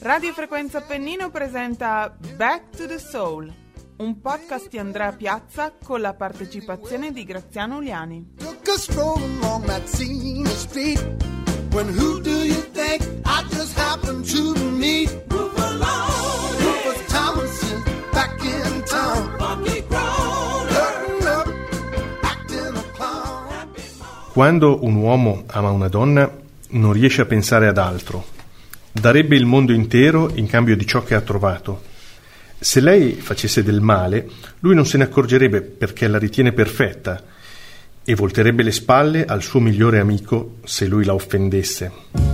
Radio Frequenza Appennino presenta Back to the Soul, un podcast di Andrea Piazza con la partecipazione di Graziano Uliani. When who do you think I just happened to Quando un uomo ama una donna, non riesce a pensare ad altro. Darebbe il mondo intero in cambio di ciò che ha trovato. Se lei facesse del male, lui non se ne accorgerebbe perché la ritiene perfetta e volterebbe le spalle al suo migliore amico se lui la offendesse.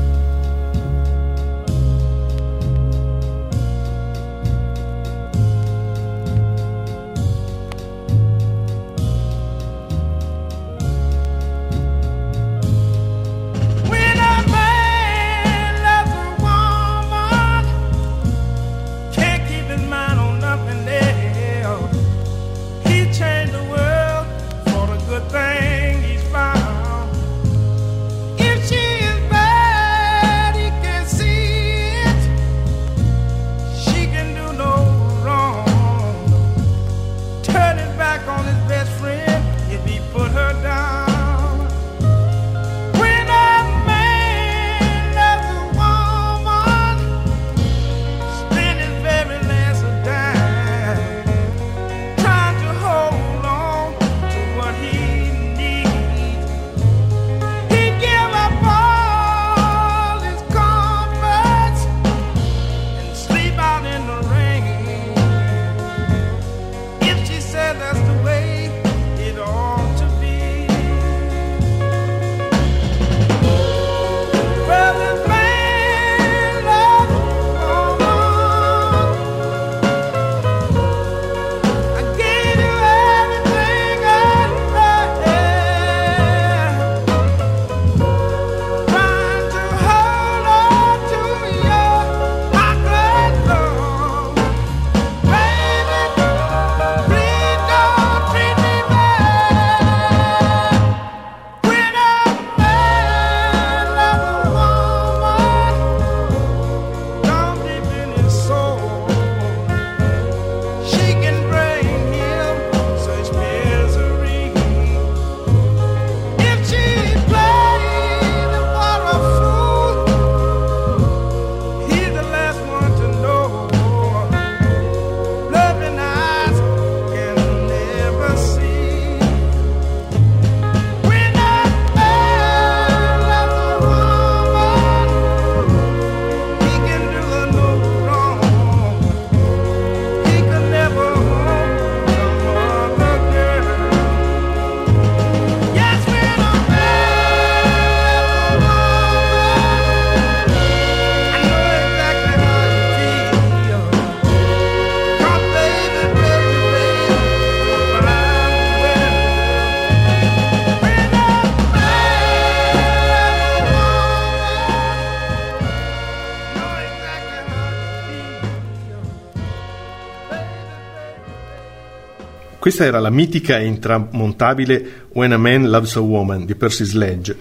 Questa era la mitica e intramontabile When a Man Loves a Woman di Percy Sledge.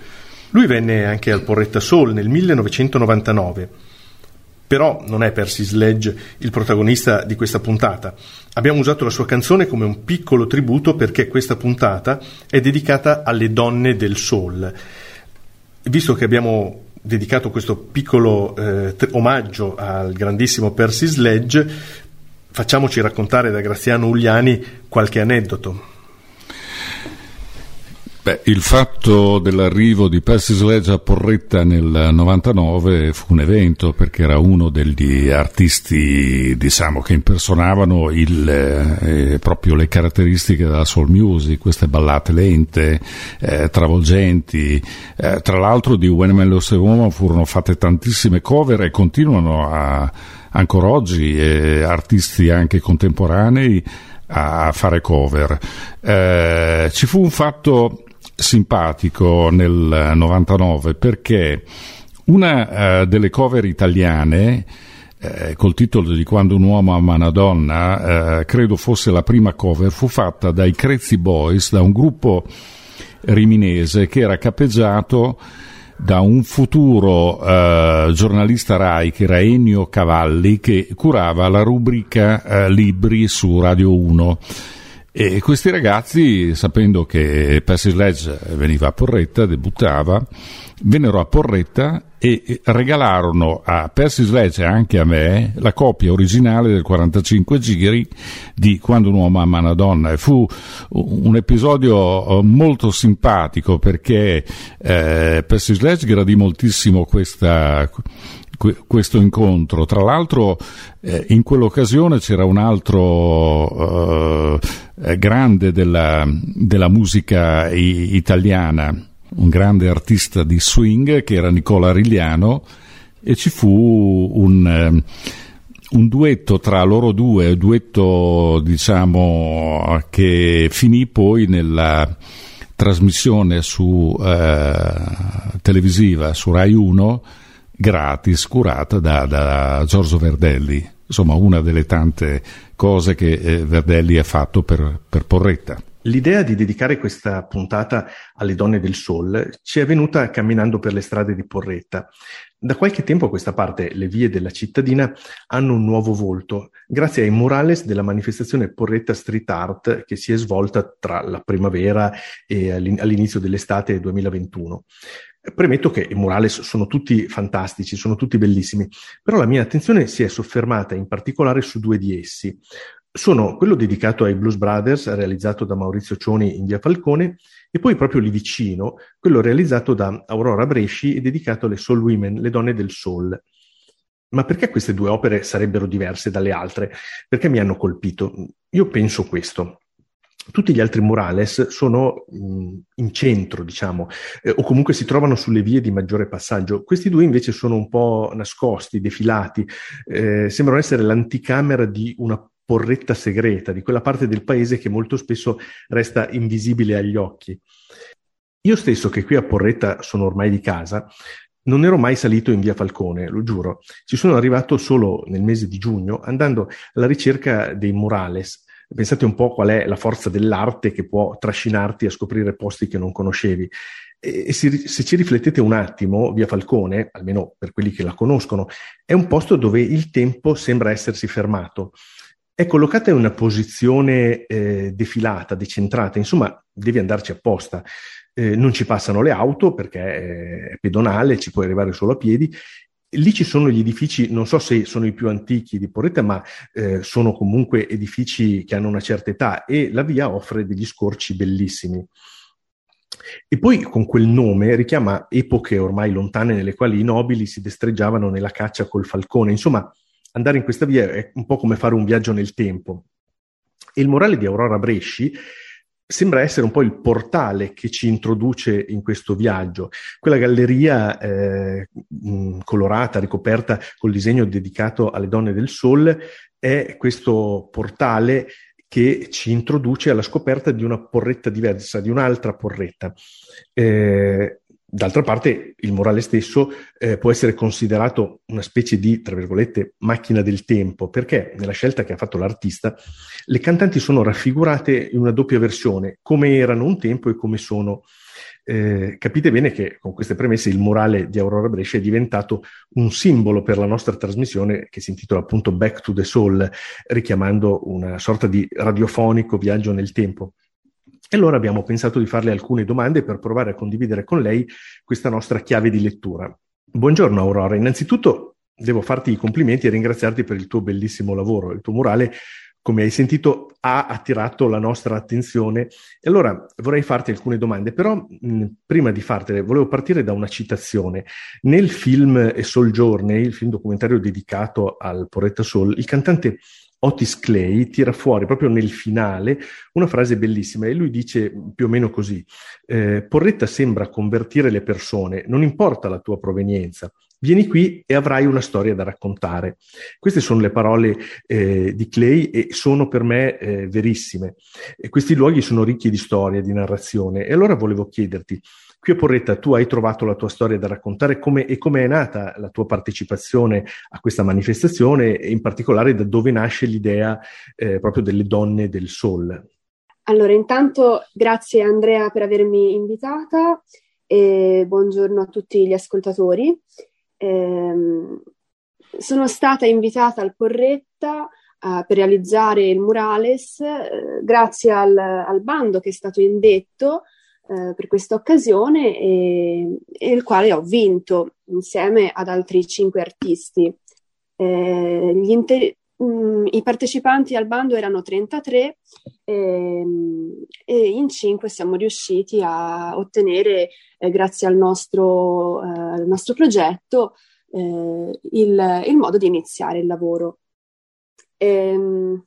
Lui venne anche al Porretta Soul nel 1999. Però non è Percy Sledge il protagonista di questa puntata. Abbiamo usato la sua canzone come un piccolo tributo perché questa puntata è dedicata alle donne del soul. Visto che abbiamo dedicato questo piccolo eh, t- omaggio al grandissimo Percy Sledge, facciamoci raccontare da Graziano Ugliani qualche aneddoto. Beh, il fatto dell'arrivo di Percy Sledge a Porretta nel 99 fu un evento perché era uno degli artisti, diciamo, che impersonavano il, eh, proprio le caratteristiche della soul music, queste ballate lente, eh, travolgenti. Eh, tra l'altro di When Man Loves a Woman furono fatte tantissime cover e continuano a, ancora oggi eh, artisti anche contemporanei a fare cover. Eh, ci fu un fatto simpatico nel 99 perché una eh, delle cover italiane eh, col titolo di Quando un uomo ama una donna, eh, credo fosse la prima cover, fu fatta dai Crazy Boys, da un gruppo riminese che era capeggiato da un futuro eh, giornalista RAI che era Ennio Cavalli che curava la rubrica eh, Libri su Radio 1 e questi ragazzi sapendo che Percy Sledge veniva a Porretta, debuttava vennero a Porretta e regalarono a Percy Sledge e anche a me la copia originale del 45 giri di Quando un uomo ama una donna. E fu un episodio eh, molto simpatico perché eh, Percy Sledge gradì moltissimo questa questo incontro. Tra l'altro eh, in quell'occasione c'era un altro eh, grande della, della musica i- italiana, un grande artista di swing che era Nicola Rigliano e ci fu un, eh, un duetto tra loro due, un duetto diciamo che finì poi nella trasmissione su eh, televisiva su Rai 1 gratis curata da, da Giorgio Verdelli insomma una delle tante cose che eh, Verdelli ha fatto per, per Porretta L'idea di dedicare questa puntata alle donne del Sol ci è venuta camminando per le strade di Porretta. Da qualche tempo a questa parte le vie della cittadina hanno un nuovo volto, grazie ai murales della manifestazione Porretta Street Art che si è svolta tra la primavera e all'inizio dell'estate 2021. Premetto che i murales sono tutti fantastici, sono tutti bellissimi, però la mia attenzione si è soffermata in particolare su due di essi sono quello dedicato ai Blues Brothers, realizzato da Maurizio Cioni in via Falcone, e poi proprio lì vicino, quello realizzato da Aurora Bresci e dedicato alle Soul Women, le donne del soul. Ma perché queste due opere sarebbero diverse dalle altre? Perché mi hanno colpito? Io penso questo. Tutti gli altri murales sono mh, in centro, diciamo, eh, o comunque si trovano sulle vie di maggiore passaggio. Questi due invece sono un po' nascosti, defilati, eh, sembrano essere l'anticamera di una porretta segreta, di quella parte del paese che molto spesso resta invisibile agli occhi. Io stesso, che qui a Porretta sono ormai di casa, non ero mai salito in via Falcone, lo giuro. Ci sono arrivato solo nel mese di giugno andando alla ricerca dei murales. Pensate un po' qual è la forza dell'arte che può trascinarti a scoprire posti che non conoscevi. E se, se ci riflettete un attimo, via Falcone, almeno per quelli che la conoscono, è un posto dove il tempo sembra essersi fermato è collocata in una posizione eh, defilata, decentrata, insomma devi andarci apposta. Eh, non ci passano le auto perché è pedonale, ci puoi arrivare solo a piedi. Lì ci sono gli edifici, non so se sono i più antichi di Porretta, ma eh, sono comunque edifici che hanno una certa età e la via offre degli scorci bellissimi. E poi con quel nome richiama epoche ormai lontane nelle quali i nobili si destreggiavano nella caccia col falcone. Insomma, andare in questa via è un po' come fare un viaggio nel tempo. E il morale di Aurora Bresci sembra essere un po' il portale che ci introduce in questo viaggio. Quella galleria eh, colorata, ricoperta col disegno dedicato alle donne del Sol, è questo portale che ci introduce alla scoperta di una porretta diversa, di un'altra porretta. Eh, D'altra parte, il morale stesso eh, può essere considerato una specie di, tra virgolette, macchina del tempo, perché nella scelta che ha fatto l'artista, le cantanti sono raffigurate in una doppia versione, come erano un tempo e come sono. Eh, capite bene che con queste premesse il morale di Aurora Brescia è diventato un simbolo per la nostra trasmissione che si intitola appunto Back to the Soul, richiamando una sorta di radiofonico viaggio nel tempo. E allora abbiamo pensato di farle alcune domande per provare a condividere con lei questa nostra chiave di lettura. Buongiorno Aurora, innanzitutto devo farti i complimenti e ringraziarti per il tuo bellissimo lavoro. Il tuo murale, come hai sentito, ha attirato la nostra attenzione. E allora vorrei farti alcune domande, però mh, prima di fartele volevo partire da una citazione. Nel film A Soul Journey, il film documentario dedicato al Porretta Soul, il cantante Otis Clay tira fuori proprio nel finale una frase bellissima e lui dice più o meno così, eh, Porretta sembra convertire le persone, non importa la tua provenienza, vieni qui e avrai una storia da raccontare. Queste sono le parole eh, di Clay e sono per me eh, verissime. E questi luoghi sono ricchi di storia, di narrazione e allora volevo chiederti, Qui a Porretta tu hai trovato la tua storia da raccontare come, e come è nata la tua partecipazione a questa manifestazione e in particolare da dove nasce l'idea eh, proprio delle donne del Sol. Allora, intanto grazie Andrea per avermi invitata e buongiorno a tutti gli ascoltatori. Eh, sono stata invitata al Porretta uh, per realizzare il murales eh, grazie al, al, bando che è stato indetto eh, per questa occasione e, e, il quale ho vinto insieme ad altri cinque artisti. Eh, inter- mh, mm, I partecipanti al bando erano 33 ehm, e in cinque siamo riusciti a ottenere, eh, grazie al nostro, eh, al nostro progetto, eh, il, il, modo di iniziare il lavoro. Ehm,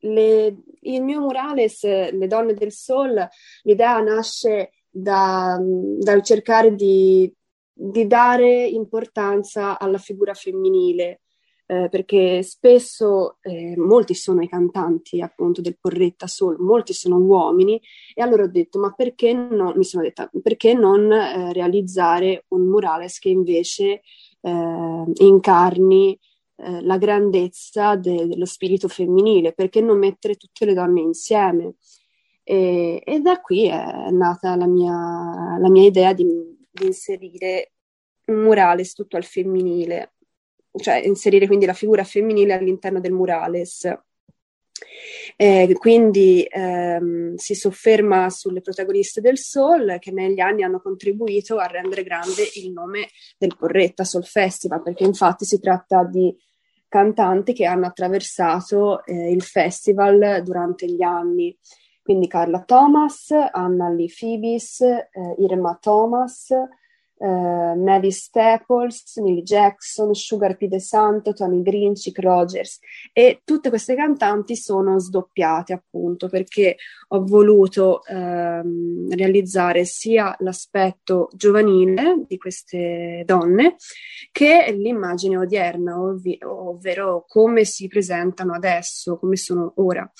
le, il mio murales, Le donne del sol, l'idea nasce da, dal cercare di, di dare importanza alla figura femminile, eh, perché spesso eh, molti sono i cantanti appunto del Porretta Soul, molti sono uomini e allora ho detto ma perché non, mi sono detta, perché non eh, realizzare un murales che invece eh, incarni eh, la grandezza de- dello spirito femminile, perché non mettere tutte le donne insieme? E, e da qui è nata la mia, la mia idea di, di inserire un murales tutto al femminile, cioè inserire quindi la figura femminile all'interno del murales. Eh, quindi ehm, si sofferma sulle protagoniste del Soul che negli anni hanno contribuito a rendere grande il nome del Porretta Soul Festival, perché infatti si tratta di cantanti che hanno attraversato eh, il festival durante gli anni. Quindi Carla Thomas, Anna Lee Phoebis, eh, Irma Thomas, uh, Mavis Staples, Millie Jackson, Sugar P. De Santo, Tony Green, Chick Rogers e tutte queste cantanti sono sdoppiate appunto perché ho voluto ehm, realizzare sia l'aspetto giovanile di queste donne che l'immagine odierna, ovvi- ovvero come si presentano adesso, come sono ora.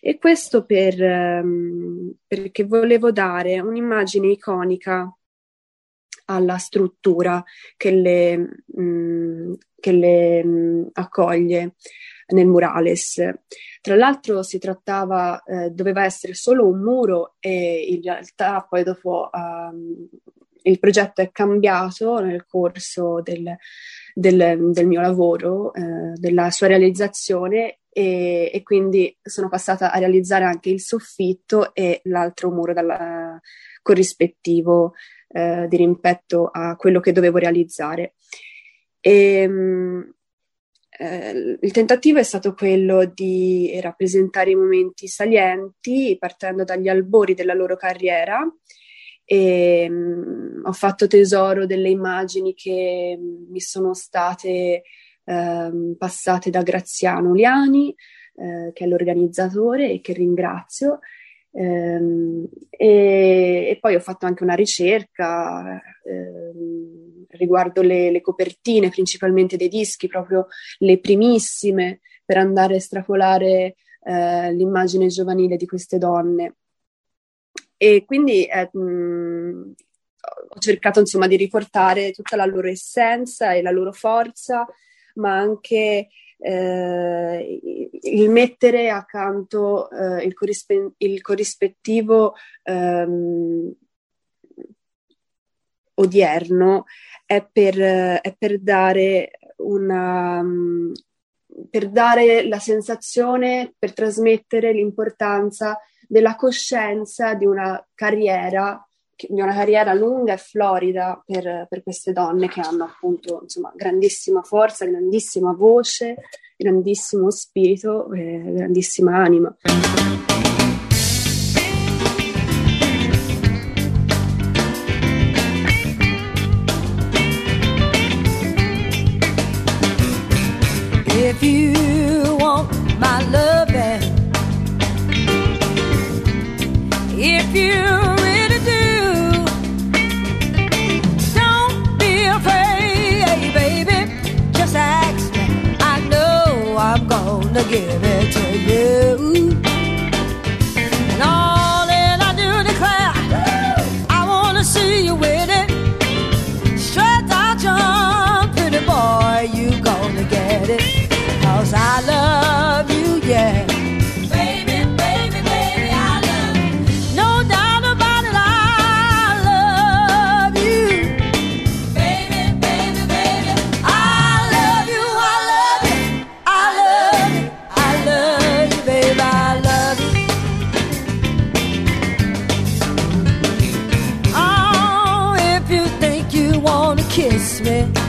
E questo per, ehm, perché volevo dare un'immagine iconica alla struttura che le, mh, mm, che le mh, mm, accoglie nel murales. Tra l'altro si trattava, eh, doveva essere solo un muro e in realtà poi dopo um, il progetto è cambiato nel corso del, del, del mio lavoro, eh, della sua realizzazione e, e, quindi sono passata a realizzare anche il soffitto e l'altro muro dal corrispettivo eh, di rimpetto a quello che dovevo realizzare. E, mh, eh, il tentativo è stato quello di rappresentare i momenti salienti partendo dagli albori della loro carriera e mh, ho fatto tesoro delle immagini che mi sono state eh, passate da Graziano Uliani, eh, che è l'organizzatore e che ringrazio, Ehm, e, e, poi ho fatto anche una ricerca ehm, riguardo le, le, copertine, principalmente dei dischi, proprio le primissime, per andare a estrapolare eh, l'immagine giovanile di queste donne. E quindi eh, ho cercato insomma di riportare tutta la loro essenza e la loro forza, ma anche eh, il mettere accanto eh, il, corrispe- il, corrispettivo ehm, odierno è per, è per dare una per dare la sensazione, per trasmettere l'importanza della coscienza di una carriera di una carriera lunga e florida per, per queste donne che hanno appunto insomma, grandissima forza, grandissima voce, grandissimo spirito e grandissima anima. To me,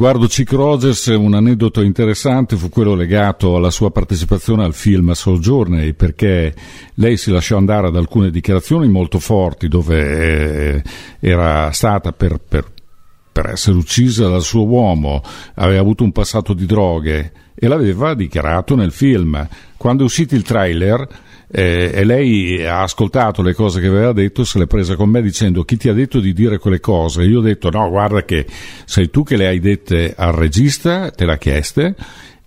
riguardo Chick Rogers, un aneddoto interessante fu quello legato alla sua partecipazione al film Sojourney, perché lei si lasciò andare ad alcune dichiarazioni molto forti dove eh, era stata per, per, per essere uccisa dal suo uomo, aveva avuto un passato di droghe e l'aveva dichiarato nel film. Quando è uscito il trailer, eh, e lei ha ascoltato le cose che aveva detto, se l'è presa con me dicendo chi ti ha detto di dire quelle cose? Io ho detto no, guarda che sei tu che le hai dette al regista, te l'ha chieste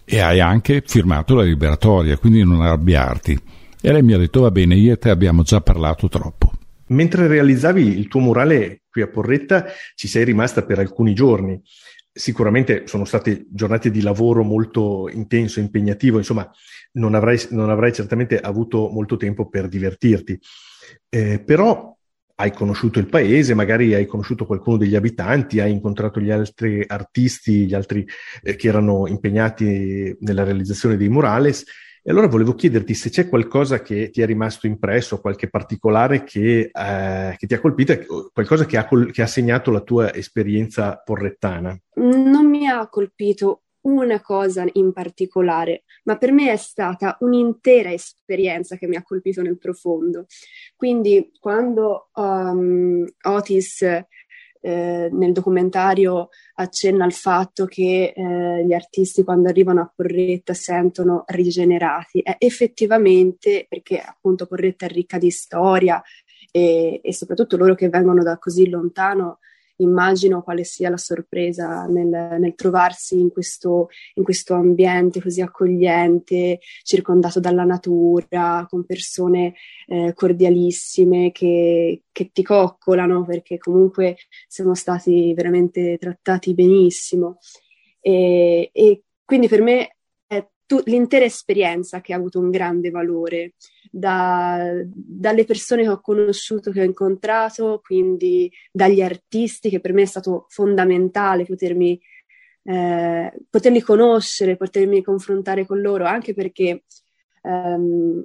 e hai anche firmato la liberatoria, quindi non arrabbiarti. E lei mi ha detto va bene, io e te abbiamo già parlato troppo. Mentre realizzavi il tuo murale qui a Porretta, ci sei rimasta per alcuni giorni. Sicuramente sono state giornate di lavoro molto intenso, impegnativo, insomma, non avrai, non avrai certamente avuto molto tempo per divertirti. Eh, però hai conosciuto il paese, magari hai conosciuto qualcuno degli abitanti, hai incontrato gli altri artisti, gli altri eh, che erano impegnati nella realizzazione dei murales. E allora volevo chiederti se c'è qualcosa che ti è rimasto impresso, qualche particolare che, eh, che ti ha colpito, qualcosa che ha, col- che ha segnato la tua esperienza porrettana. Non mi ha colpito una cosa in particolare, ma per me è stata un'intera esperienza che mi ha colpito nel profondo. Quindi quando um, Otis eh, nel documentario accenna al fatto che eh, gli artisti quando arrivano a Porretta sentono rigenerati, è effettivamente perché appunto Porretta è ricca di storia e, e soprattutto loro che vengono da così lontano immagino quale sia la sorpresa nel, nel trovarsi in questo, in questo, ambiente così accogliente, circondato dalla natura, con persone eh, cordialissime che, che, ti coccolano perché comunque siamo stati veramente trattati benissimo. E, e quindi per me tu, l'intera esperienza che ha avuto un grande valore. Da, dalle persone che ho conosciuto, che ho incontrato, quindi dagli artisti, che per me è stato fondamentale potermi, eh, poterli conoscere, potermi confrontare con loro, anche perché ehm,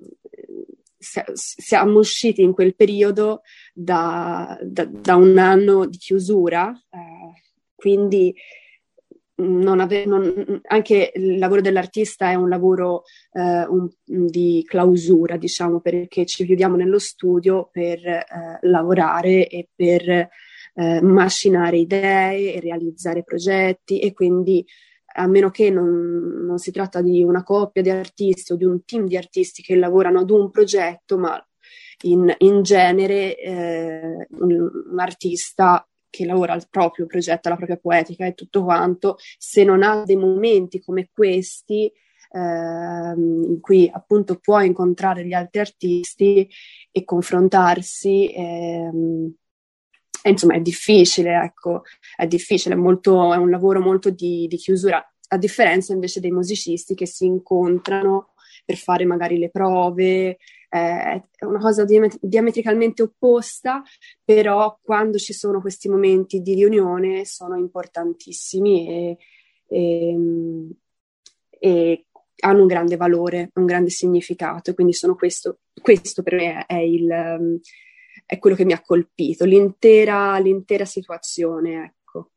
siamo usciti in quel periodo da, da, da un anno di chiusura, eh, quindi non ave- non, anche il lavoro dell'artista è un lavoro eh, un, di clausura, diciamo, perché ci chiudiamo nello studio per eh, lavorare e per eh, macinare idee e realizzare progetti e quindi a meno che non, non si tratta di una coppia di artisti o di un team di artisti che lavorano ad un progetto, ma in, in genere eh, un, un artista che lavora al proprio progetto, alla propria poetica e tutto quanto, se non ha dei momenti come questi, ehm, in cui appunto può incontrare gli altri artisti e confrontarsi, ehm, e insomma è difficile, ecco, è difficile, è, molto, è un lavoro molto di, di chiusura, a differenza invece dei musicisti che si incontrano per fare magari le prove, eh, è una cosa diamet- diametricalmente opposta, però quando ci sono questi momenti di riunione sono importantissimi e, e, e hanno un grande valore, un grande significato, quindi sono questo, questo per me è, il, è quello che mi ha colpito, l'intera, l'intera situazione, ecco.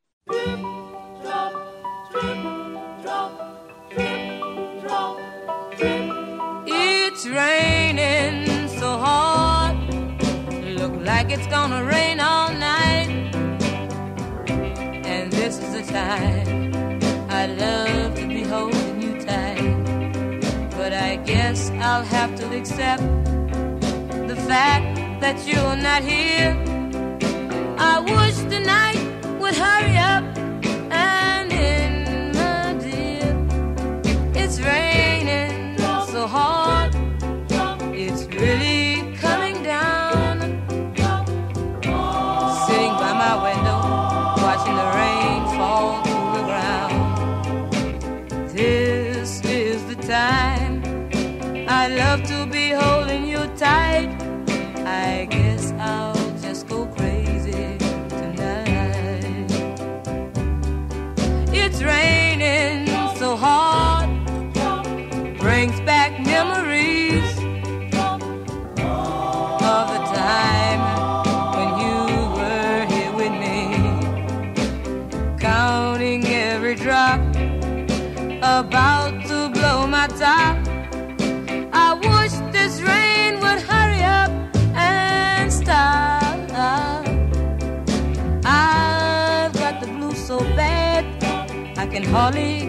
It's gonna rain all night. And this is the time I love to be holding you tight. But I guess I'll have to accept the fact that you're not here. I wish the night would hurry up I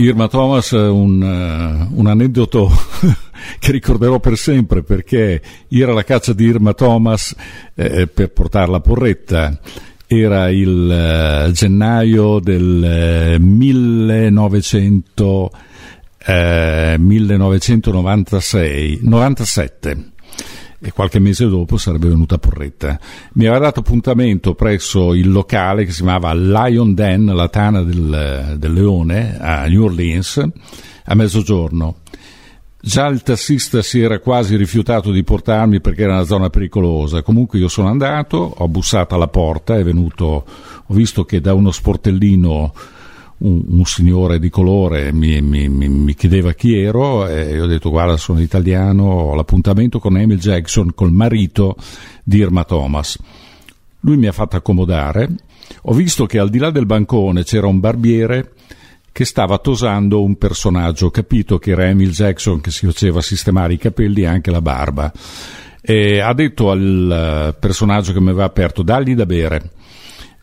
Irma Thomas, un, eh, un aneddoto che ricorderò per sempre perché era la caccia di Irma Thomas eh, per portarla a Porretta. Era il eh, gennaio del eh, 1900, eh, 1996, 97 e qualche mese dopo sarebbe venuta Porretta. Mi aveva dato appuntamento presso il locale che si chiamava Lion Den, la tana del, del leone, a New Orleans, a mezzogiorno. Già il tassista si era quasi rifiutato di portarmi perché era una zona pericolosa. Comunque io sono andato, ho bussato alla porta, è venuto, ho visto che da uno sportellino un, un signore di colore mi, mi, mi, chiedeva chi ero e io ho detto guarda sono italiano, ho l'appuntamento con Emil Jackson, col marito di Irma Thomas. Lui mi ha fatto accomodare, ho visto che al di là del bancone c'era un barbiere che stava tosando un personaggio, ho capito che era Emil Jackson che si faceva sistemare i capelli e anche la barba. E ha detto al eh, personaggio che mi aveva aperto, dagli da bere.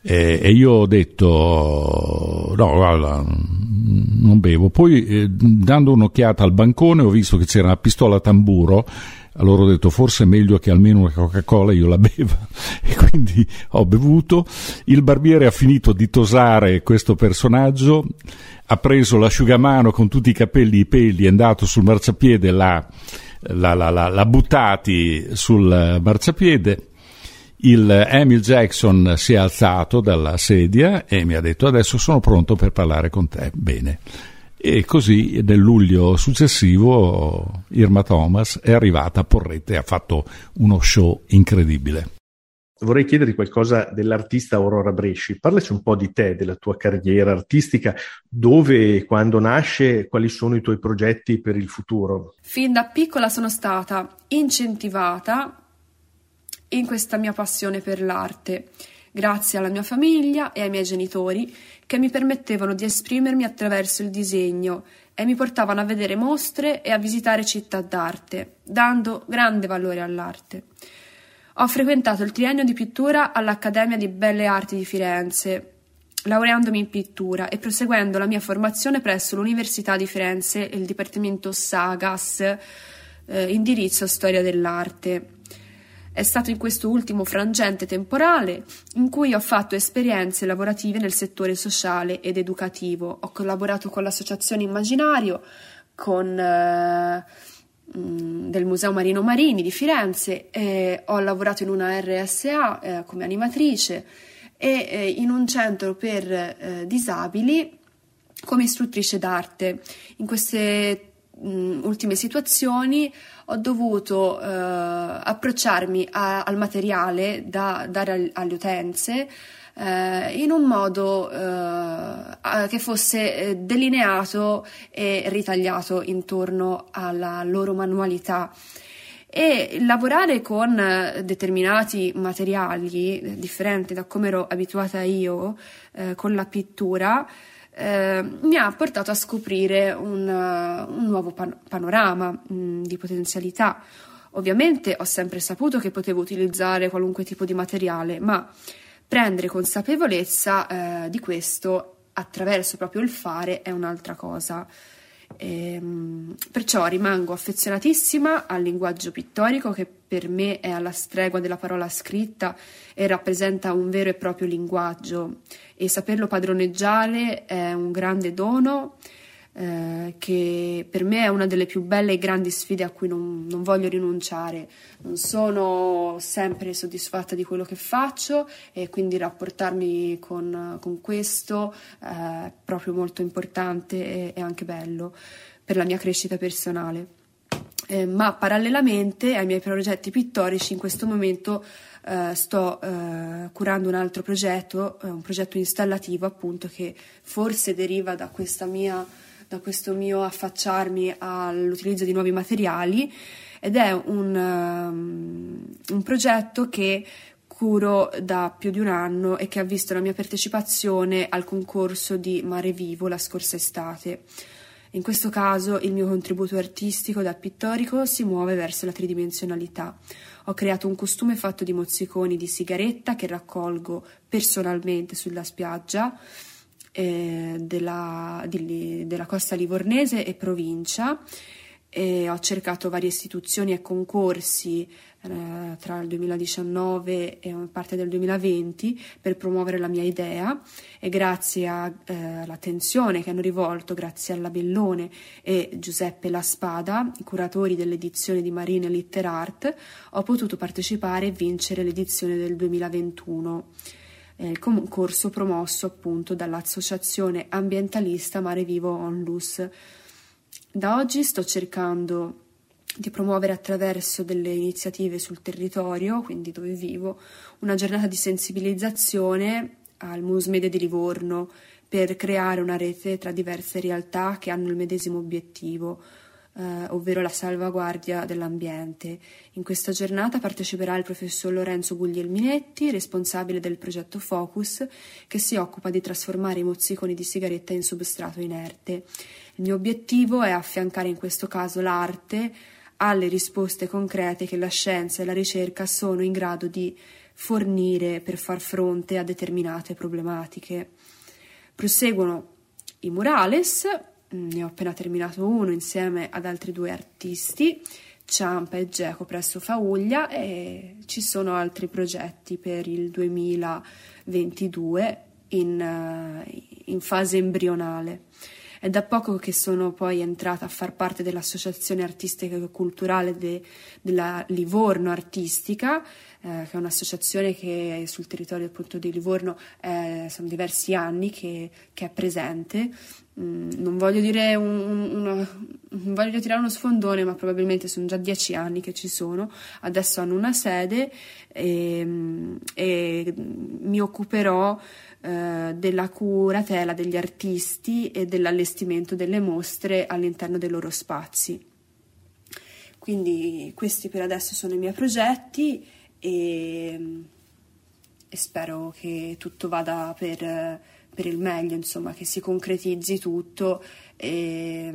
E, e io ho detto, no, guarda, non bevo. Poi, eh, dando un'occhiata al bancone, ho visto che c'era una pistola tamburo. Allora ho detto forse è meglio che almeno una Coca-Cola io la beva e quindi ho bevuto. Il barbiere ha finito di tosare questo personaggio, ha preso l'asciugamano con tutti i capelli e i peli, è andato sul marciapiede, l'ha, l'ha, l'ha, l'ha buttati sul marciapiede. Il Emil Jackson si è alzato dalla sedia e mi ha detto adesso sono pronto per parlare con te. Bene. E così nel luglio successivo Irma Thomas è arrivata a Porrette e ha fatto uno show incredibile. vorrei chiederti qualcosa dell'artista Aurora Bresci. Parlaci un po' di te, della tua carriera artistica, dove e quando nasce, quali sono i tuoi progetti per il futuro. Fin da piccola sono stata incentivata in questa mia passione per l'arte, grazie alla mia famiglia e ai miei genitori che mi permettevano di esprimermi attraverso il disegno e mi portavano a vedere mostre e a visitare città d'arte, dando grande valore all'arte. Ho frequentato il triennio di pittura all'Accademia di Belle Arti di Firenze, laureandomi in pittura e proseguendo la mia formazione presso l'Università di Firenze e il Dipartimento Sagas, eh, indirizzo Storia dell'Arte. È stato in questo ultimo frangente temporale in cui ho fatto esperienze lavorative nel settore sociale ed educativo. Ho collaborato con l'Associazione Immaginario, con eh, mm, del Museo Marino Marini di Firenze, e ho lavorato in una RSA eh, come animatrice e eh, in un centro per eh, disabili come istruttrice d'arte. In queste mh, ultime situazioni ho dovuto eh, approcciarmi a- al materiale da dare al- alle utenze eh, in un modo eh, che fosse eh, delineato e ritagliato intorno alla loro manualità. E lavorare con determinati materiali differenti da come ero abituata io eh, con la pittura eh, mi ha portato a scoprire un, uh, un nuovo pan- panorama mh, di potenzialità. Ovviamente ho sempre saputo che potevo utilizzare qualunque tipo di materiale, ma prendere consapevolezza eh, di questo attraverso proprio il fare è un'altra cosa. Ehm, perciò rimango affezionatissima al linguaggio pittorico che per me è alla stregua della parola scritta e rappresenta un vero e proprio linguaggio e saperlo padroneggiare è un grande dono eh, che per me è una delle più belle e grandi sfide a cui non, non voglio rinunciare. Non sono sempre soddisfatta di quello che faccio e quindi rapportarmi con, con questo è proprio molto importante e, e anche bello per la mia crescita personale. Eh, ma parallelamente ai miei progetti pittorici in questo momento eh, sto eh, curando un altro progetto, eh, un progetto installativo appunto che forse deriva da mia da questo mio affacciarmi all'utilizzo di nuovi materiali ed è un, um, un progetto che curo da più di un anno e che ha visto la mia partecipazione al concorso di Mare Vivo la scorsa estate. In questo caso il mio contributo artistico da pittorico si muove verso la tridimensionalità. Ho creato un costume fatto di mozziconi di sigaretta che raccolgo personalmente sulla spiaggia eh, della, di, della costa livornese e provincia. E ho cercato varie istituzioni e concorsi eh, tra il 2019 e parte del 2020 per promuovere la mia idea e grazie all'attenzione eh, che hanno rivolto, grazie alla Bellone e Giuseppe La Spada, i curatori dell'edizione di Marine Litterart, ho potuto partecipare e vincere l'edizione del 2021 eh, il concorso promosso appunto dall'associazione ambientalista Mare Vivo Onlus. Da oggi sto cercando di promuovere attraverso delle iniziative sul territorio, quindi dove vivo, una giornata di sensibilizzazione al Musmede di Livorno per creare una rete tra diverse realtà che hanno il medesimo obiettivo, eh, ovvero la salvaguardia dell'ambiente. In questa giornata parteciperà il professor Lorenzo Guglielminetti, responsabile del progetto Focus, che si occupa di trasformare i mozziconi di sigaretta in substrato inerte. Il mio obiettivo è affiancare in questo caso l'arte alle risposte concrete che la scienza e la ricerca sono in grado di fornire per far fronte a determinate problematiche. Proseguono i murales, ne ho appena terminato uno insieme ad altri due artisti, Ciampa e Geco presso Fauglia e ci sono altri progetti per il 2022 in, in fase embrionale. È da poco che sono poi entrata a far parte dell'Associazione Artistica e Culturale de, della Livorno Artistica, eh, che è un'associazione che sul territorio appunto di Livorno eh, sono diversi anni che, che è presente. Mm, non voglio dire un, una, non voglio tirare uno sfondone, ma probabilmente sono già dieci anni che ci sono. Adesso hanno una sede e, e mi occuperò eh, della curatela degli artisti e dell'allestimento delle mostre all'interno dei loro spazi. Quindi questi per adesso sono i miei progetti e, e spero che tutto vada per, per il meglio, insomma, che si concretizzi tutto e,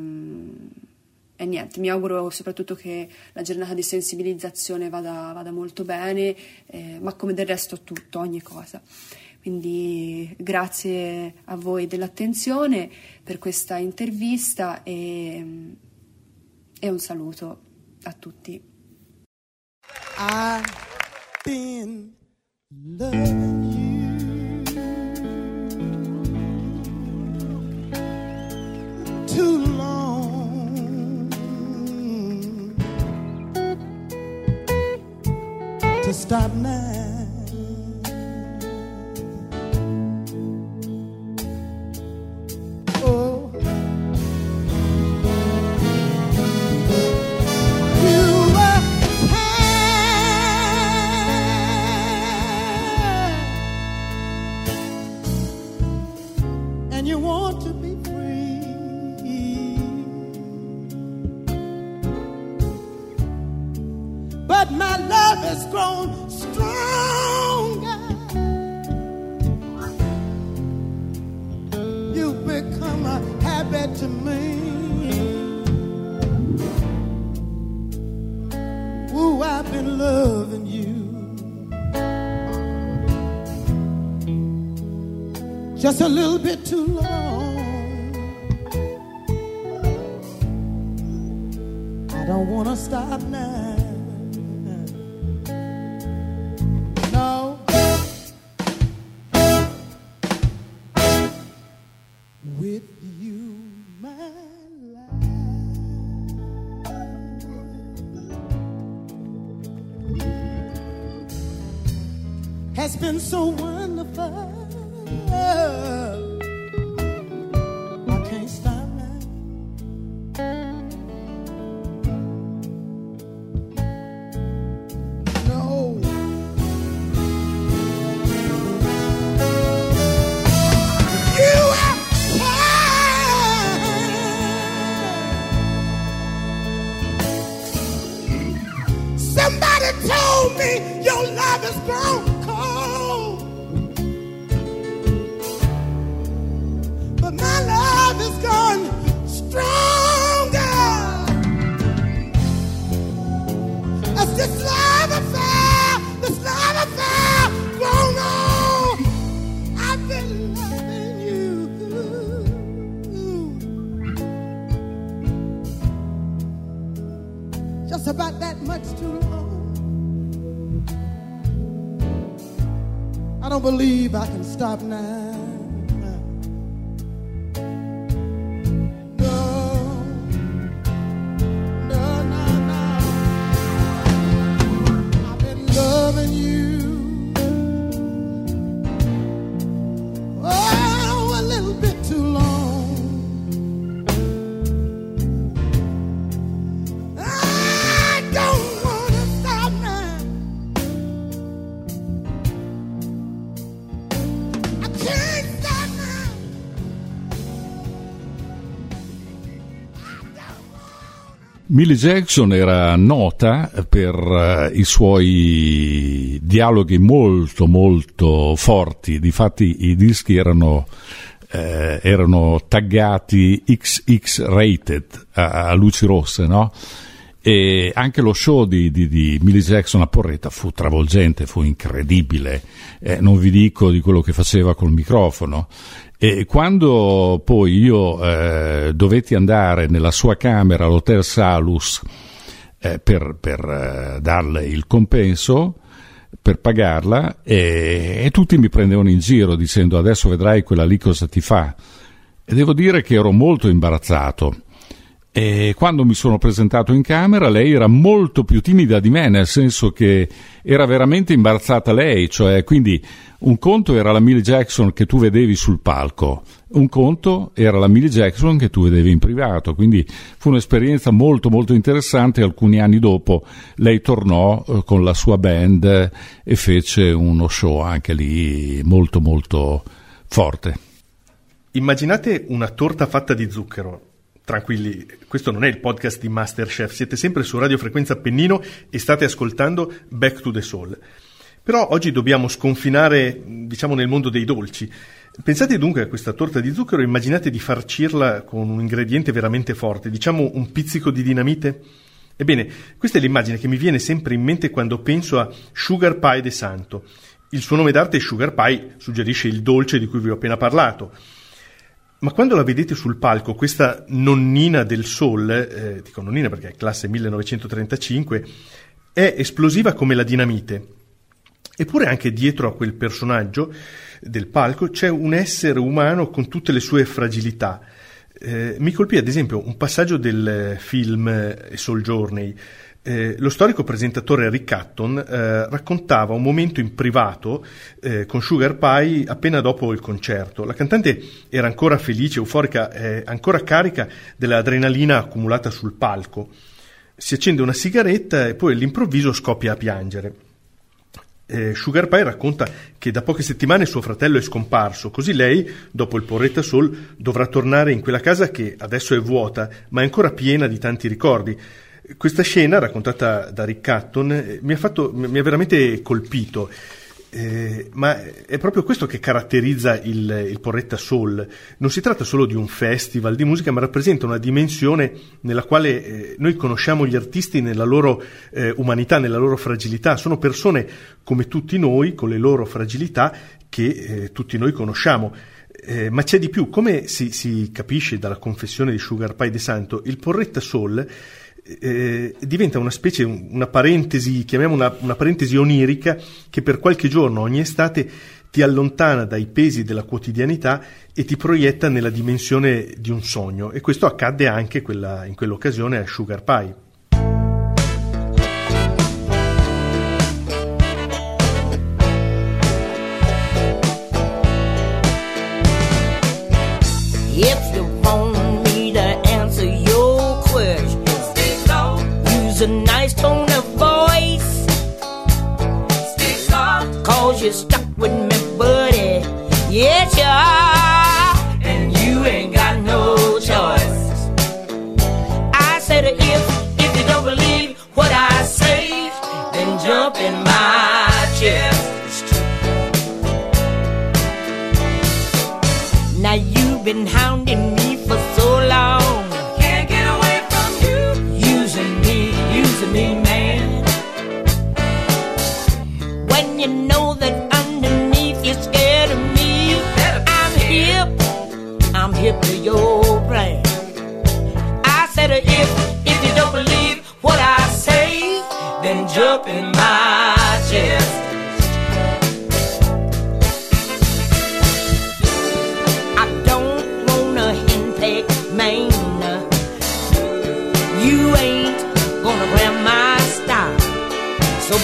e niente, mi auguro soprattutto che la giornata di sensibilizzazione vada, vada molto bene, eh, ma come del resto tutto, ogni cosa. Quindi grazie a voi dell'attenzione per questa intervista e, e un saluto a tutti. I've been loving stop now. Just a little bit too long. I don't want to stop now. No. With you, my life has been so wonderful. Millie Jackson era nota per eh, i suoi dialoghi molto molto forti, difatti i dischi erano, eh, erano taggati XX rated a, a luci rosse, no? E anche lo show di, di, di Millie Jackson a Porretta fu travolgente, fu incredibile, Eh, non vi dico di quello che faceva col microfono. E quando poi io eh, dovetti andare nella sua camera all'Hotel Salus eh, per, per eh, darle il compenso, per pagarla, e, e tutti mi prendevano in giro dicendo adesso vedrai quella lì cosa ti fa. E devo dire che ero molto imbarazzato. E quando mi sono presentato in camera lei era molto più timida di me, nel senso che era veramente imbarazzata lei, cioè quindi un conto era la Millie Jackson che tu vedevi sul palco, un conto era la Millie Jackson che tu vedevi in privato, quindi fu un'esperienza molto molto interessante. Alcuni anni dopo lei tornò eh, con la sua band e fece uno show anche lì molto molto forte. Immaginate una torta fatta di zucchero. Tranquilli, questo non è il podcast di Masterchef, siete sempre su Radio Frequenza Appennino e state ascoltando Back to the Soul. Però oggi dobbiamo sconfinare, diciamo, nel mondo dei dolci. Pensate dunque a questa torta di zucchero e immaginate di farcirla con un ingrediente veramente forte, diciamo un pizzico di dinamite? Ebbene, questa è l'immagine che mi viene sempre in mente quando penso a Sugar Pie de Santo. Il suo nome d'arte Sugar Pie suggerisce il dolce di cui vi ho appena parlato. Ma quando la vedete sul palco, questa nonnina del soul, eh, dico nonnina perché è classe 1935, è esplosiva come la dinamite. Eppure anche dietro a quel personaggio del palco c'è un essere umano con tutte le sue fragilità. Eh, mi colpì ad esempio un passaggio del film eh, Soul Journey. Eh, lo storico presentatore Rick Hatton eh, raccontava un momento in privato eh, con Sugar Pie appena dopo il concerto. La cantante era ancora felice, euforica, eh, ancora carica dell'adrenalina accumulata sul palco. Si accende una sigaretta e poi all'improvviso scoppia a piangere. Eh, Sugar Pie racconta che da poche settimane suo fratello è scomparso, così lei, dopo il Porretta Soul, dovrà tornare in quella casa che adesso è vuota, ma è ancora piena di tanti ricordi. Questa scena, raccontata da Rick Hatton, eh, mi ha, fatto, mi ha veramente colpito. Eh, ma è proprio questo che caratterizza il, il, Porretta Soul. Non si tratta solo di un festival di musica, ma rappresenta una dimensione nella quale eh, noi conosciamo gli artisti nella loro eh, umanità, nella loro fragilità. Sono persone come tutti noi, con le loro fragilità, che eh, tutti noi conosciamo. Eh, ma c'è di più, come si, si, capisce dalla confessione di Sugar Pie de Santo, il Porretta Soul eh, diventa una specie, una parentesi, chiamiamola una, una parentesi onirica che per qualche giorno ogni estate ti allontana dai pesi della quotidianità e ti proietta nella dimensione di un sogno. E questo accadde anche quella, in quell'occasione a Sugar Pie. Been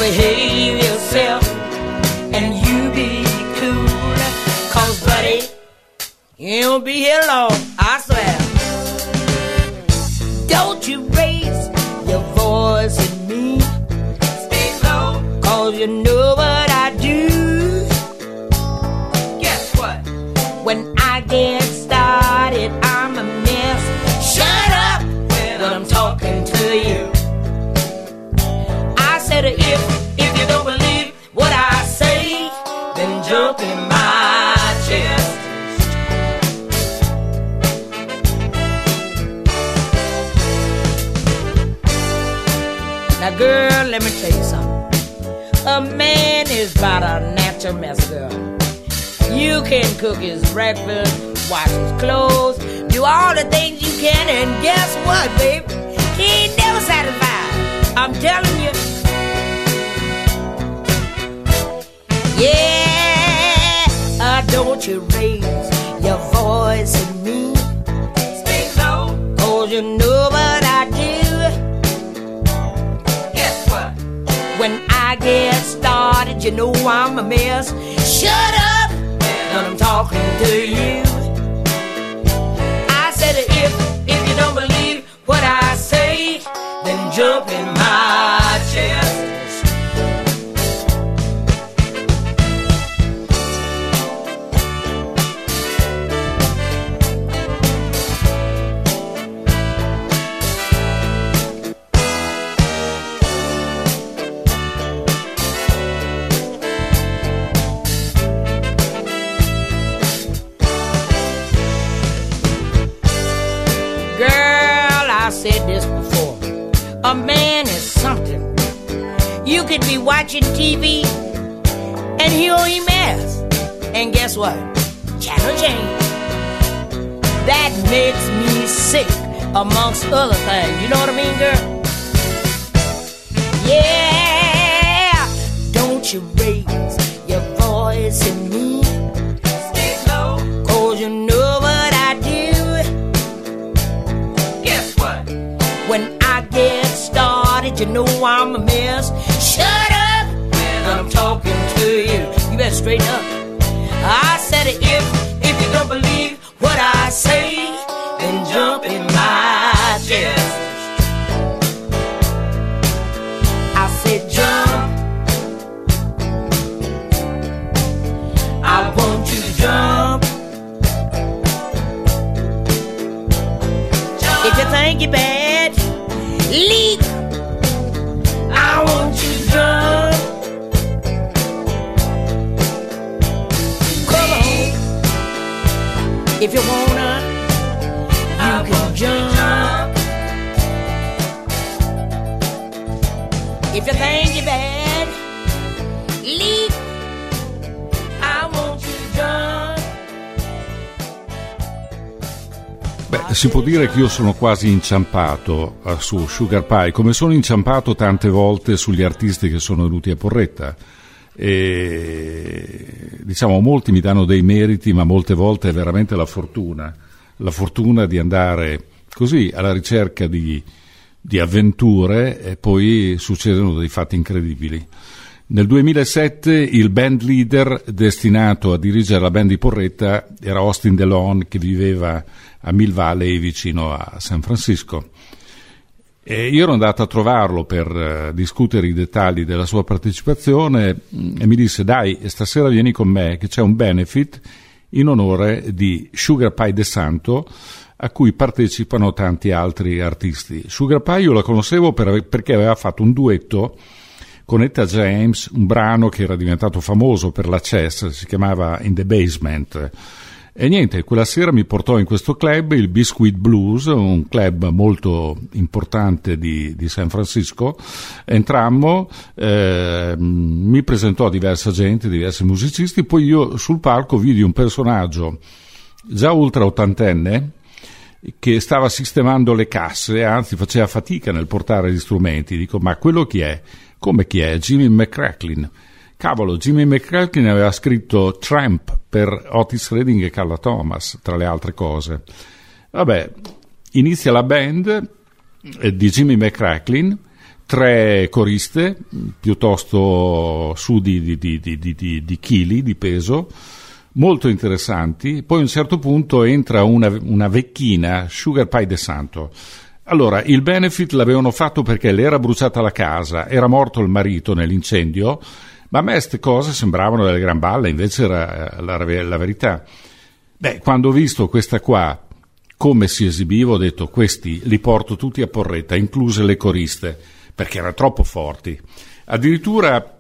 behave yourself and you be cool. Cause buddy, you won't be here long, I swear. Don't you raise your voice at me. Stay low. Cause you know what I do. Guess what? When I get in my chest. Now, girl, let me tell you something. A man is about a natural mess, girl. You can cook his breakfast, wash his clothes, do all the things you can, and guess what, babe? He ain't never satisfied. I'm telling you. Yeah, don't you raise your voice at me. Speak low. Cause you know what I do. Guess what? When I get started, you know I'm a mess. Shut up, and I'm talking to you. I said if, if you don't believe what I say, then jump in my chair. A man is something. You could be watching TV and hear EMS. And guess what? Channel change. That makes me sick, amongst other things. You know what I mean, girl? Yeah, don't you raise your voice you know I'm a mess. Shut up when I'm talking to you. You better straighten up. I said it if if you don't believe what I say, If you wanna, you can jump. If you think you're bad, leap. I want you to jump. Beh, si può dire che io sono quasi inciampato eh, su Sugar Pie, come sono inciampato tante volte sugli artisti che sono venuti a Porretta. E, diciamo, molti mi danno dei meriti, ma molte volte è veramente la fortuna, la fortuna di andare così alla ricerca di, di avventure e poi succedono dei fatti incredibili. Nel 2007 il band leader destinato a dirigere la band di Porretta era Austin DeLon che viveva a Mill Valley vicino a San Francisco. E io ero andato a trovarlo per eh, discutere i dettagli della sua partecipazione mm, e mi disse dai stasera vieni con me che c'è un benefit in onore di Sugar Pie De Santo a cui partecipano tanti altri artisti. Sugar Pie io la conoscevo per- perché aveva fatto un duetto con Etta James, un brano che era diventato famoso per la chess, si chiamava In the Basement. E niente, quella sera mi portò in questo club, il Biscuit Blues, un club molto importante di, di San Francisco. Entrammo, eh, mi presentò a diversa gente, diversi musicisti, poi io sul palco vidi un personaggio già ultra ottantenne, che stava sistemando le casse, anzi faceva fatica nel portare gli strumenti. Dico, ma quello chi è? Come chi è? Jimmy McCracklin. Cavolo, Jimmy McCracklin aveva scritto Tramp per Otis Redding e Carla Thomas, tra le altre cose. Vabbè, inizia la band eh, di Jimmy McCracklin, tre coriste, piuttosto su di, di, di, di chili di peso, molto interessanti. Poi a un certo punto entra una, una vecchina, Sugar Pie de Santo. Allora, il benefit l'avevano fatto perché le era bruciata la casa, era morto il marito nell'incendio, ma a me queste cose sembravano delle gran balle, invece era eh, la, la verità. Beh, quando ho visto questa qua, come si esibiva, ho detto questi li porto tutti a porretta, incluse le coriste, perché erano troppo forti. Addirittura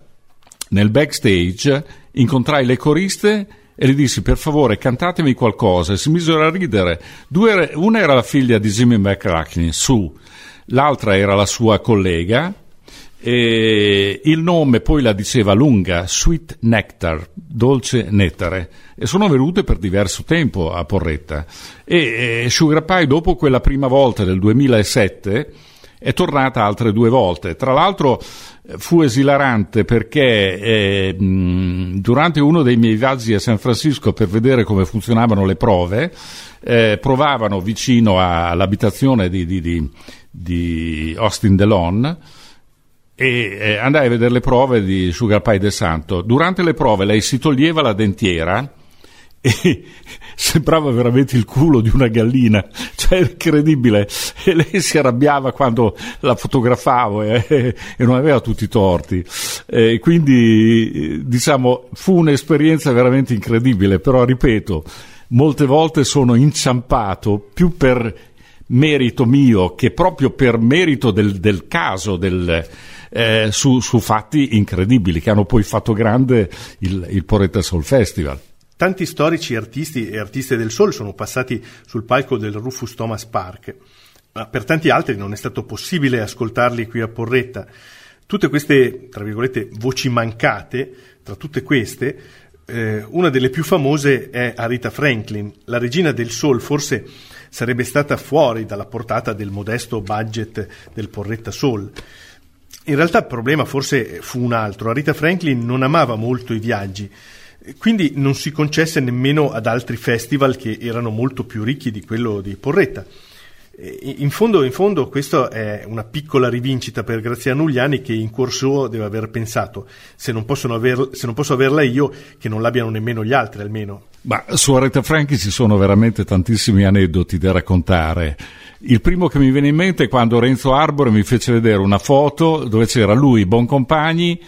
nel backstage incontrai le coriste e gli dissi per favore cantatemi qualcosa e si misero a ridere. Due, una era la figlia di Jimmy McCracken, su, l'altra era la sua collega e il nome poi la diceva lunga, Sweet Nectar, dolce nettare, e sono venute per diverso tempo a Porretta. E, e Sugar Pie dopo quella prima volta del 2007 è tornata altre due volte. Tra l'altro fu esilarante perché eh, durante uno dei miei viaggi a San Francisco per vedere come funzionavano le prove, eh, provavano vicino a, all'abitazione di, di, di, di Austin DeLon e eh, andai a vedere le prove di Sugar Pie del Santo. Durante le prove lei si toglieva la dentiera e sembrava veramente il culo di una gallina, cioè incredibile. E lei si arrabbiava quando la fotografavo e, e non aveva tutti i torti. E quindi, eh, diciamo, fu un'esperienza veramente incredibile, però ripeto, molte volte sono inciampato più per merito mio che proprio per merito del, del caso, del, eh, su, su fatti incredibili che hanno poi fatto grande il, il Porretta Soul Festival. Tanti storici artisti e artiste del soul sono passati sul palco del Rufus Thomas Park, ma per tanti altri non è stato possibile ascoltarli qui a Porretta. Tutte queste, tra virgolette, voci mancate, tra tutte queste, eh, una delle più famose è Arita Franklin, la regina del soul, forse sarebbe stata fuori dalla portata del modesto budget del Porretta Soul. In realtà il problema forse fu un altro. Arita Franklin non amava molto i viaggi, quindi non si concesse nemmeno ad altri festival che erano molto più ricchi di quello di Porretta. E In fondo, in fondo, questa è una piccola rivincita per Graziano Ugliani che in cuor suo deve aver pensato se non, aver- se non posso averla io, che non l'abbiano nemmeno gli altri almeno. Ma su Aretha Franchi ci sono veramente tantissimi aneddoti da raccontare. Il primo che mi viene in mente è quando Renzo Arbore mi fece vedere una foto dove c'era lui, Boncompagni,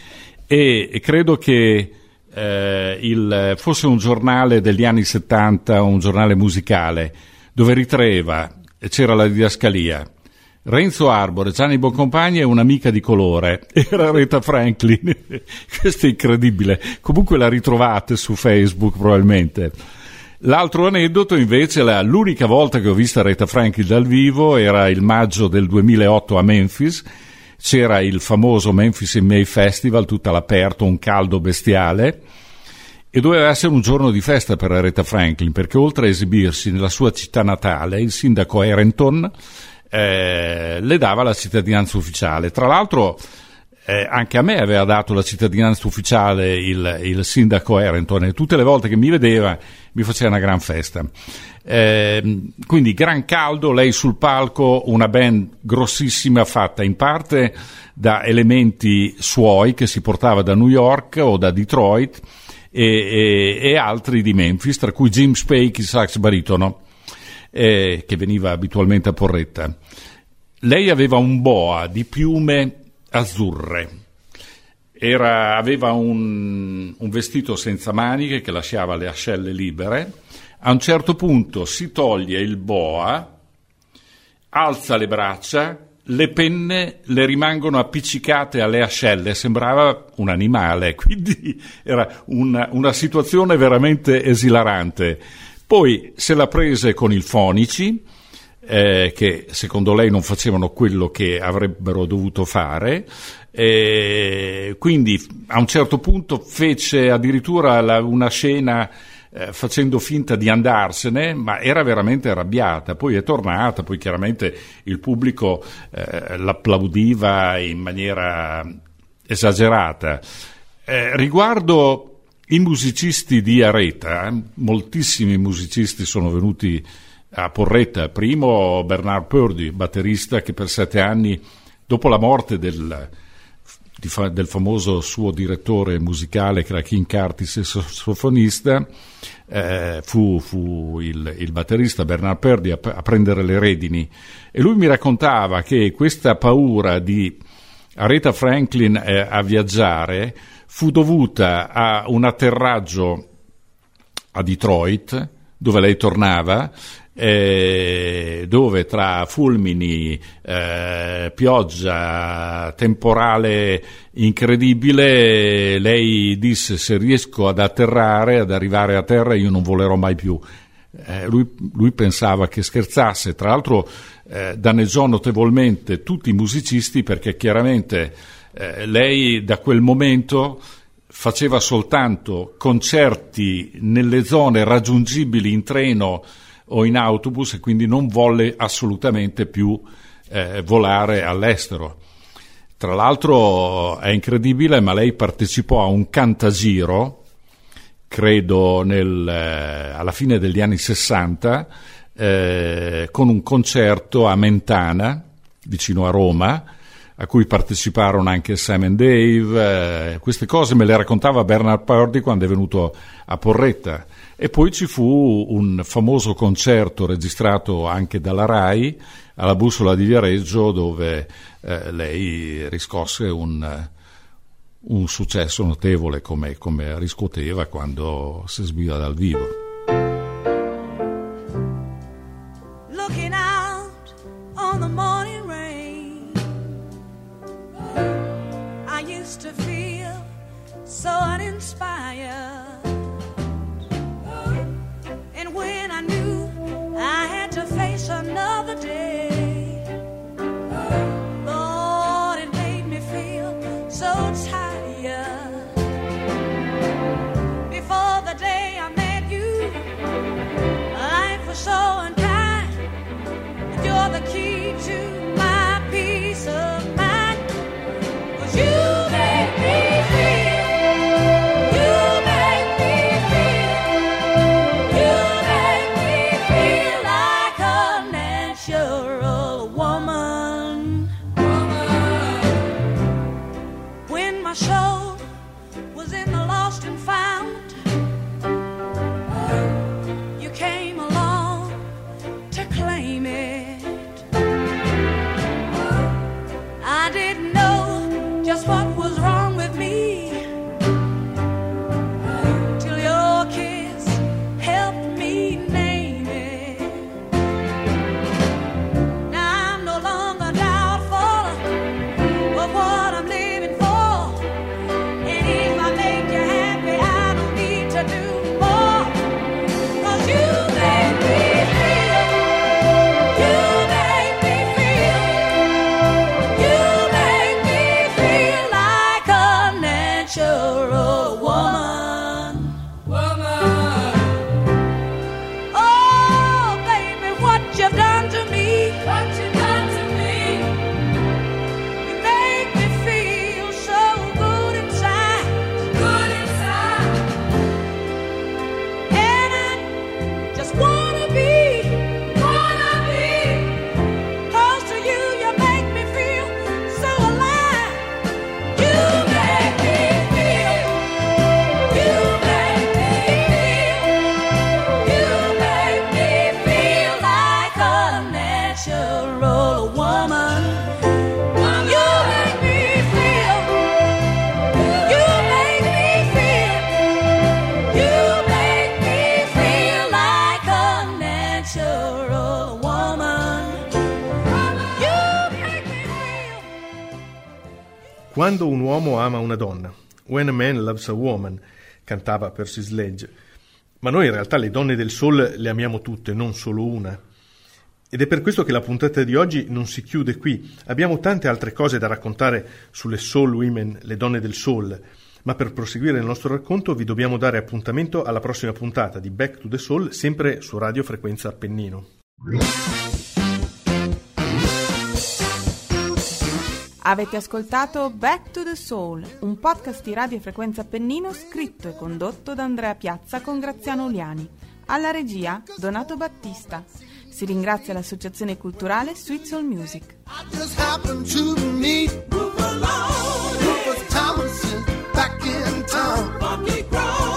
e credo che eh, il- fosse un giornale degli anni 70, un giornale musicale, dove ritraeva, c'era la didascalia, Renzo Arbore, Gianni Boncompagni e un'amica di colore. Era Aretha Franklin. Questo è incredibile. Comunque la ritrovate su Facebook probabilmente. L'altro aneddoto invece, la- l'unica volta che ho visto Aretha Franklin dal vivo era il maggio del 2008 a Memphis. C'era il famoso Memphis in May Festival, tutto all'aperto, un caldo bestiale. E doveva essere un giorno di festa per Aretha Franklin, perché oltre a esibirsi nella sua città natale, il sindaco Harrington eh, le dava la cittadinanza ufficiale. Tra l'altro, eh, anche a me aveva dato la cittadinanza ufficiale il, il sindaco Harrington e tutte le volte che mi vedeva mi faceva una gran festa. Eh, quindi gran caldo, lei sul palco, una band grossissima fatta in parte da elementi suoi che si portava da New York o da Detroit e, e- e altri di Memphis, tra cui Jim Spake, il sax baritono, eh, che veniva abitualmente a Porretta. Lei aveva un boa di piume azzurre. Era- aveva un, un vestito senza maniche che lasciava le ascelle libere. A un certo punto si toglie il boa, alza le braccia, le penne le rimangono appiccicate alle ascelle, sembrava un animale, quindi era una, una situazione veramente esilarante. Poi se la prese con il fonici, eh, che secondo lei non facevano quello che avrebbero dovuto fare. E quindi a un certo punto fece addirittura la- una scena eh, facendo finta di andarsene, ma era veramente arrabbiata. Poi è tornata, poi chiaramente il pubblico eh, l'applaudiva in maniera esagerata. Eh, riguardo i musicisti di Areta, eh, moltissimi musicisti sono venuti a Porretta. Primo Bernard Purdy, batterista che per sette anni, dopo la morte del, fa- del famoso suo direttore musicale che era King Curtis e sassofonista, eh, fu, fu il, il batterista Bernard Purdy a, a prendere le redini. E lui mi raccontava che questa paura di Aretha Franklin eh, a viaggiare fu dovuta a un atterraggio a Detroit, dove lei tornava, eh, dove tra fulmini, eh, pioggia, temporale incredibile, lei disse se riesco ad atterrare, ad arrivare a terra, io non volerò mai più. Eh, lui, lui pensava che scherzasse, tra l'altro eh, danneggiò notevolmente tutti i musicisti perché chiaramente eh, lei da quel momento faceva soltanto concerti nelle zone raggiungibili in treno o in autobus e quindi non volle assolutamente più eh, volare all'estero. Tra l'altro è incredibile, ma lei partecipò a un cantagiro, credo nel, eh, alla fine degli anni 60, eh, con un concerto a Mentana, vicino a Roma, a cui parteciparono anche Sam Dave. eh, queste cose me le raccontava Bernard Purdy quando è venuto a Porretta. E poi ci fu un famoso concerto registrato anche dalla RAI alla Bussola di Viareggio dove eh, lei riscosse un, un successo notevole come, come riscuoteva quando si esibiva dal vivo. looking out on the morning rain. I used to feel so uninspired. Quando un uomo ama una donna, When a Man Loves a Woman, cantava Percy Sledge. Ma noi in realtà le donne del soul le amiamo tutte, non solo una. Ed è per questo che la puntata di oggi non si chiude qui. Abbiamo tante altre cose da raccontare sulle soul women, le donne del soul. Ma per proseguire il nostro racconto vi dobbiamo dare appuntamento alla prossima puntata di Back to the Soul, sempre su Radio Frequenza Appennino. Avete ascoltato Back to the Soul, un podcast di Radio Frequenza Pennino scritto e condotto da Andrea Piazza con Graziano Uliani. Alla regia Donato Battista. Si ringrazia l'associazione culturale Sweet Soul Music. back in town.